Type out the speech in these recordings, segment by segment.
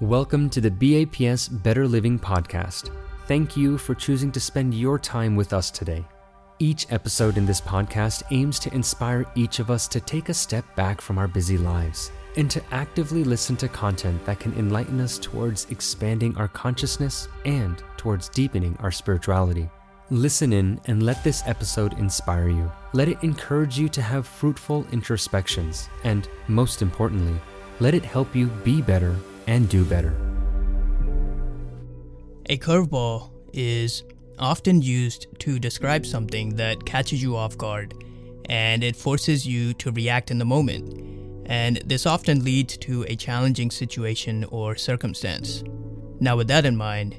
Welcome to the BAPS Better Living Podcast. Thank you for choosing to spend your time with us today. Each episode in this podcast aims to inspire each of us to take a step back from our busy lives and to actively listen to content that can enlighten us towards expanding our consciousness and towards deepening our spirituality. Listen in and let this episode inspire you. Let it encourage you to have fruitful introspections, and most importantly, let it help you be better and do better. A curveball is often used to describe something that catches you off guard and it forces you to react in the moment. And this often leads to a challenging situation or circumstance. Now, with that in mind,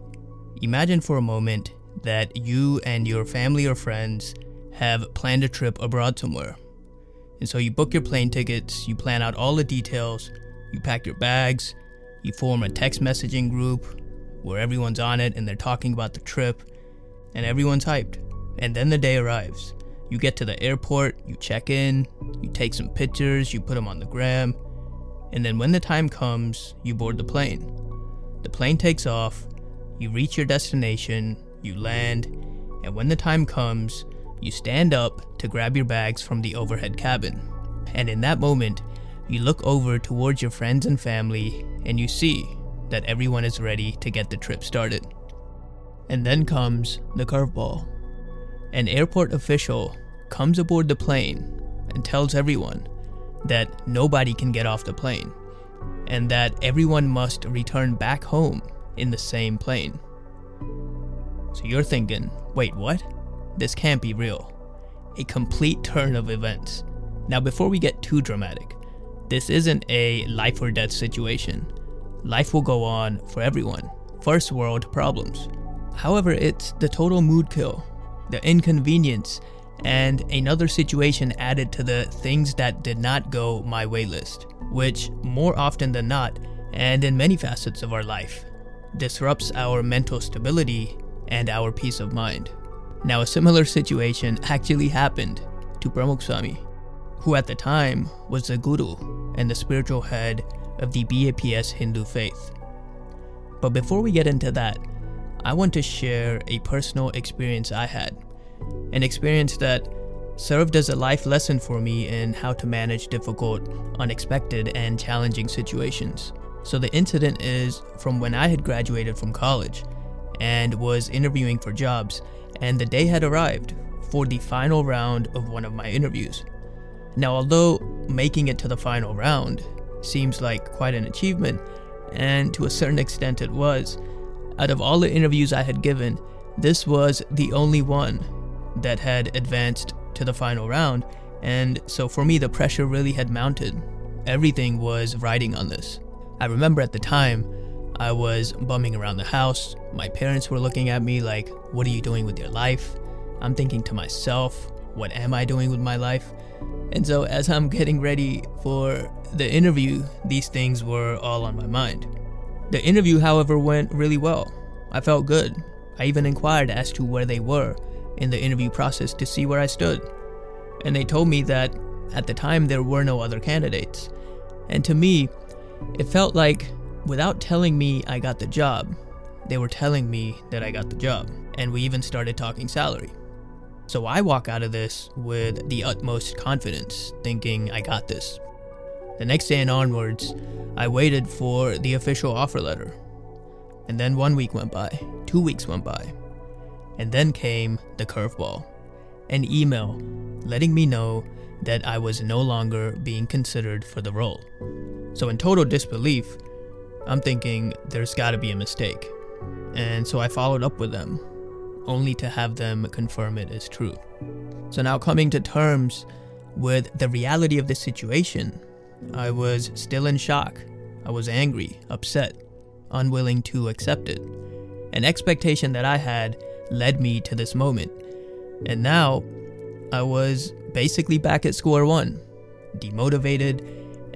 imagine for a moment that you and your family or friends have planned a trip abroad somewhere. And so you book your plane tickets, you plan out all the details, you pack your bags, you form a text messaging group where everyone's on it and they're talking about the trip, and everyone's hyped. And then the day arrives. You get to the airport, you check in, you take some pictures, you put them on the gram, and then when the time comes, you board the plane. The plane takes off, you reach your destination, you land, and when the time comes, you stand up to grab your bags from the overhead cabin. And in that moment, you look over towards your friends and family and you see that everyone is ready to get the trip started. And then comes the curveball. An airport official comes aboard the plane and tells everyone that nobody can get off the plane and that everyone must return back home in the same plane. So you're thinking, wait, what? This can't be real. A complete turn of events. Now, before we get too dramatic, this isn't a life or death situation. Life will go on for everyone. First world problems. However, it's the total mood kill, the inconvenience, and another situation added to the things that did not go my way list, which more often than not, and in many facets of our life, disrupts our mental stability and our peace of mind. Now, a similar situation actually happened to Pramukh Swami, who at the time was the guru and the spiritual head of the BAPS Hindu faith. But before we get into that, I want to share a personal experience I had. An experience that served as a life lesson for me in how to manage difficult, unexpected, and challenging situations. So, the incident is from when I had graduated from college and was interviewing for jobs, and the day had arrived for the final round of one of my interviews. Now, although making it to the final round seems like quite an achievement, and to a certain extent it was, out of all the interviews I had given, this was the only one that had advanced to the final round, and so for me, the pressure really had mounted. Everything was riding on this. I remember at the time, I was bumming around the house. My parents were looking at me like, What are you doing with your life? I'm thinking to myself, What am I doing with my life? And so, as I'm getting ready for the interview, these things were all on my mind. The interview, however, went really well. I felt good. I even inquired as to where they were in the interview process to see where I stood. And they told me that at the time there were no other candidates. And to me, it felt like without telling me I got the job, they were telling me that I got the job. And we even started talking salary. So I walk out of this with the utmost confidence, thinking I got this. The next day and onwards, I waited for the official offer letter. And then one week went by, two weeks went by, and then came the curveball an email letting me know that I was no longer being considered for the role. So, in total disbelief, I'm thinking there's gotta be a mistake. And so I followed up with them only to have them confirm it as true. So now coming to terms with the reality of the situation, I was still in shock. I was angry, upset, unwilling to accept it. An expectation that I had led me to this moment. And now I was basically back at square one, demotivated,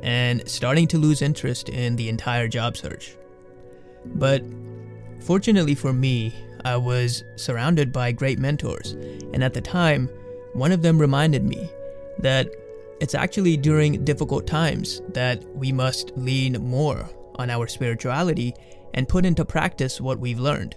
and starting to lose interest in the entire job search. But fortunately for me, I was surrounded by great mentors, and at the time, one of them reminded me that it's actually during difficult times that we must lean more on our spirituality and put into practice what we've learned.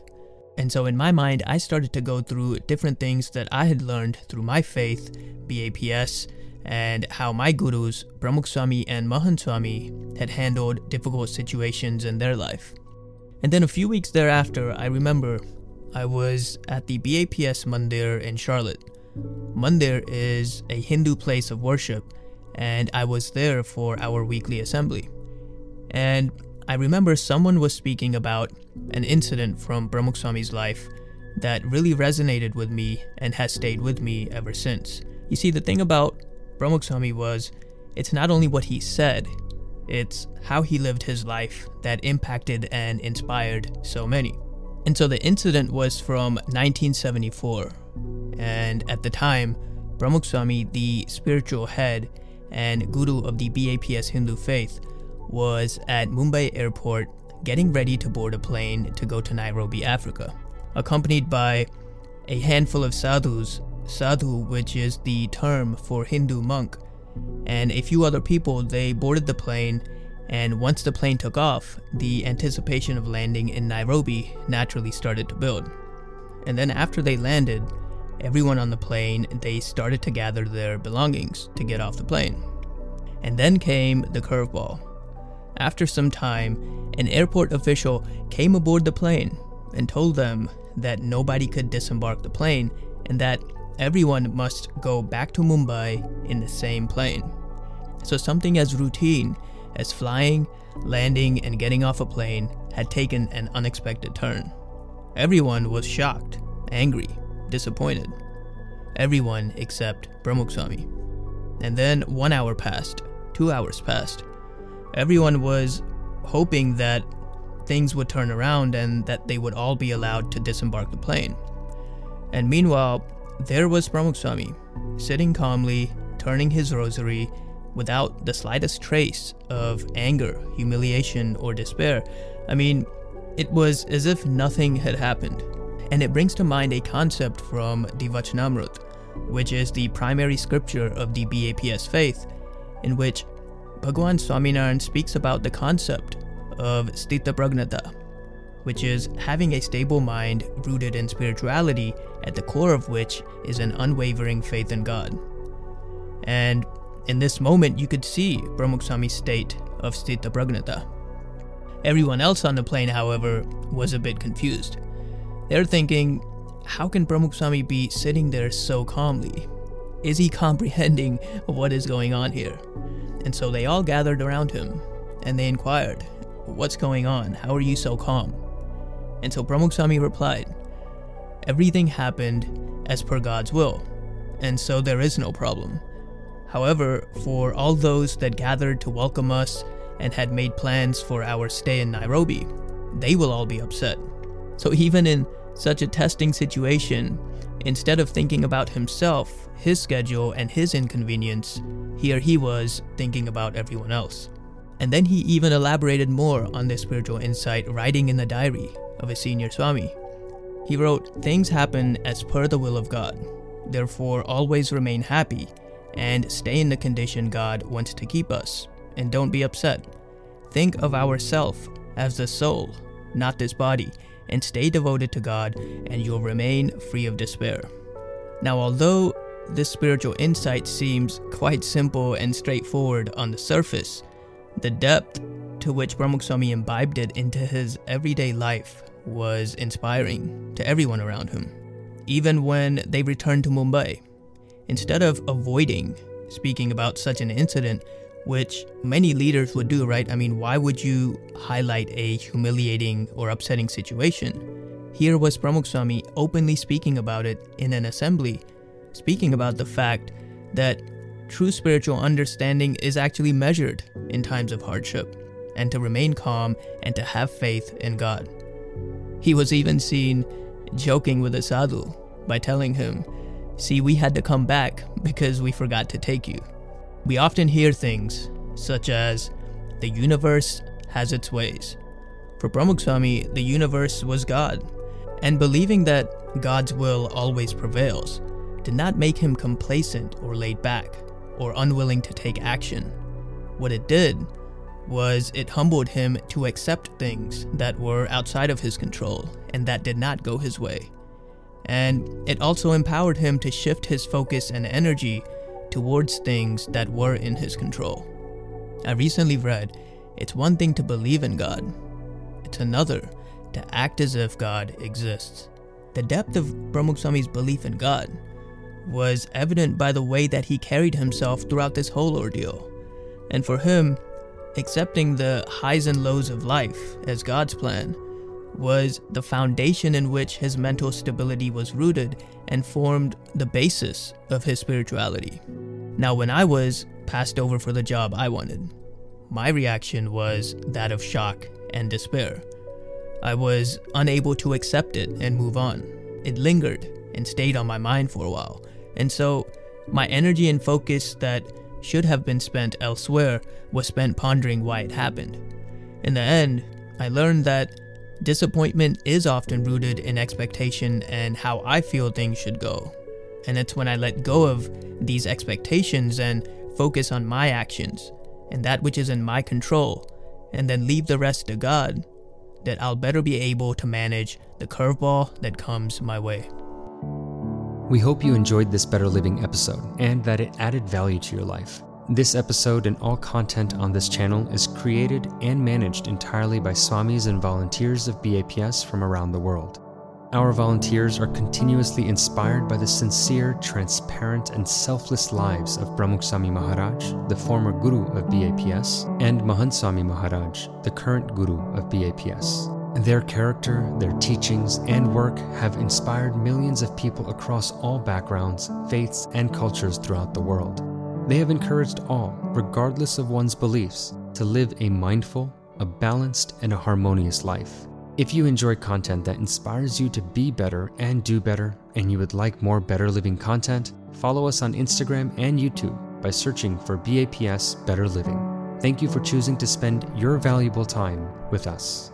And so, in my mind, I started to go through different things that I had learned through my faith, BAPS, and how my gurus, Pramukh Swami and Mahant Swami, had handled difficult situations in their life. And then a few weeks thereafter, I remember I was at the BAPS Mandir in Charlotte. Mandir is a Hindu place of worship, and I was there for our weekly assembly. And I remember someone was speaking about an incident from Pramukh Swami's life that really resonated with me and has stayed with me ever since. You see, the thing about Pramukh Swami was it's not only what he said, it's how he lived his life that impacted and inspired so many. And so the incident was from 1974. And at the time, Pramukh Swami, the spiritual head and guru of the BAPS Hindu faith, was at Mumbai airport getting ready to board a plane to go to Nairobi, Africa, accompanied by a handful of sadhus, sadhu, which is the term for Hindu monk, and a few other people. They boarded the plane and once the plane took off, the anticipation of landing in Nairobi naturally started to build. And then after they landed, everyone on the plane, they started to gather their belongings to get off the plane. And then came the curveball. After some time, an airport official came aboard the plane and told them that nobody could disembark the plane and that everyone must go back to Mumbai in the same plane. So something as routine as flying, landing, and getting off a plane had taken an unexpected turn. Everyone was shocked, angry, disappointed. Everyone except Pramukh Swami. And then one hour passed, two hours passed. Everyone was hoping that things would turn around and that they would all be allowed to disembark the plane. And meanwhile, there was Pramukh Swami, sitting calmly, turning his rosary, without the slightest trace of anger, humiliation, or despair. I mean, it was as if nothing had happened. And it brings to mind a concept from the Vachanamrut, which is the primary scripture of the BAPS faith, in which Bhagwan Swaminarayan speaks about the concept of Sthita Pragnata, which is having a stable mind rooted in spirituality, at the core of which is an unwavering faith in God. And in this moment, you could see Pramukh state of Sthita Pragnata. Everyone else on the plane, however, was a bit confused. They're thinking, how can Pramukh be sitting there so calmly? Is he comprehending what is going on here? And so they all gathered around him and they inquired, What's going on? How are you so calm? And so Pramukh replied, Everything happened as per God's will, and so there is no problem. However, for all those that gathered to welcome us and had made plans for our stay in Nairobi, they will all be upset. So, even in such a testing situation, instead of thinking about himself, his schedule, and his inconvenience, here he was thinking about everyone else. And then he even elaborated more on this spiritual insight, writing in the diary of a senior Swami. He wrote, Things happen as per the will of God. Therefore, always remain happy and stay in the condition God wants to keep us. And don't be upset. Think of ourself as the soul, not this body, and stay devoted to God, and you'll remain free of despair. Now, although this spiritual insight seems quite simple and straightforward on the surface, the depth to which Pramukh imbibed it into his everyday life was inspiring to everyone around him. Even when they returned to Mumbai, instead of avoiding speaking about such an incident, which many leaders would do, right? I mean, why would you highlight a humiliating or upsetting situation? Here was Pramukh Swami openly speaking about it in an assembly, speaking about the fact that true spiritual understanding is actually measured in times of hardship, and to remain calm and to have faith in God. He was even seen joking with a sadhu by telling him See, we had to come back because we forgot to take you. We often hear things such as, the universe has its ways. For Pramukh Swami, the universe was God, and believing that God's will always prevails did not make him complacent or laid back or unwilling to take action. What it did was it humbled him to accept things that were outside of his control and that did not go his way. And it also empowered him to shift his focus and energy towards things that were in his control. I recently read it's one thing to believe in God, it's another to act as if God exists. The depth of Swami's belief in God was evident by the way that he carried himself throughout this whole ordeal. And for him, accepting the highs and lows of life as God's plan was the foundation in which his mental stability was rooted and formed the basis of his spirituality. Now, when I was passed over for the job I wanted, my reaction was that of shock and despair. I was unable to accept it and move on. It lingered and stayed on my mind for a while. And so, my energy and focus that should have been spent elsewhere was spent pondering why it happened. In the end, I learned that disappointment is often rooted in expectation and how I feel things should go. And it's when I let go of these expectations and focus on my actions and that which is in my control, and then leave the rest to God, that I'll better be able to manage the curveball that comes my way. We hope you enjoyed this Better Living episode and that it added value to your life. This episode and all content on this channel is created and managed entirely by Swamis and volunteers of BAPS from around the world. Our volunteers are continuously inspired by the sincere, transparent, and selfless lives of Pramukh Swami Maharaj, the former Guru of BAPS, and Mahant Swami Maharaj, the current Guru of BAPS. Their character, their teachings, and work have inspired millions of people across all backgrounds, faiths, and cultures throughout the world. They have encouraged all, regardless of one's beliefs, to live a mindful, a balanced, and a harmonious life. If you enjoy content that inspires you to be better and do better, and you would like more better living content, follow us on Instagram and YouTube by searching for BAPS Better Living. Thank you for choosing to spend your valuable time with us.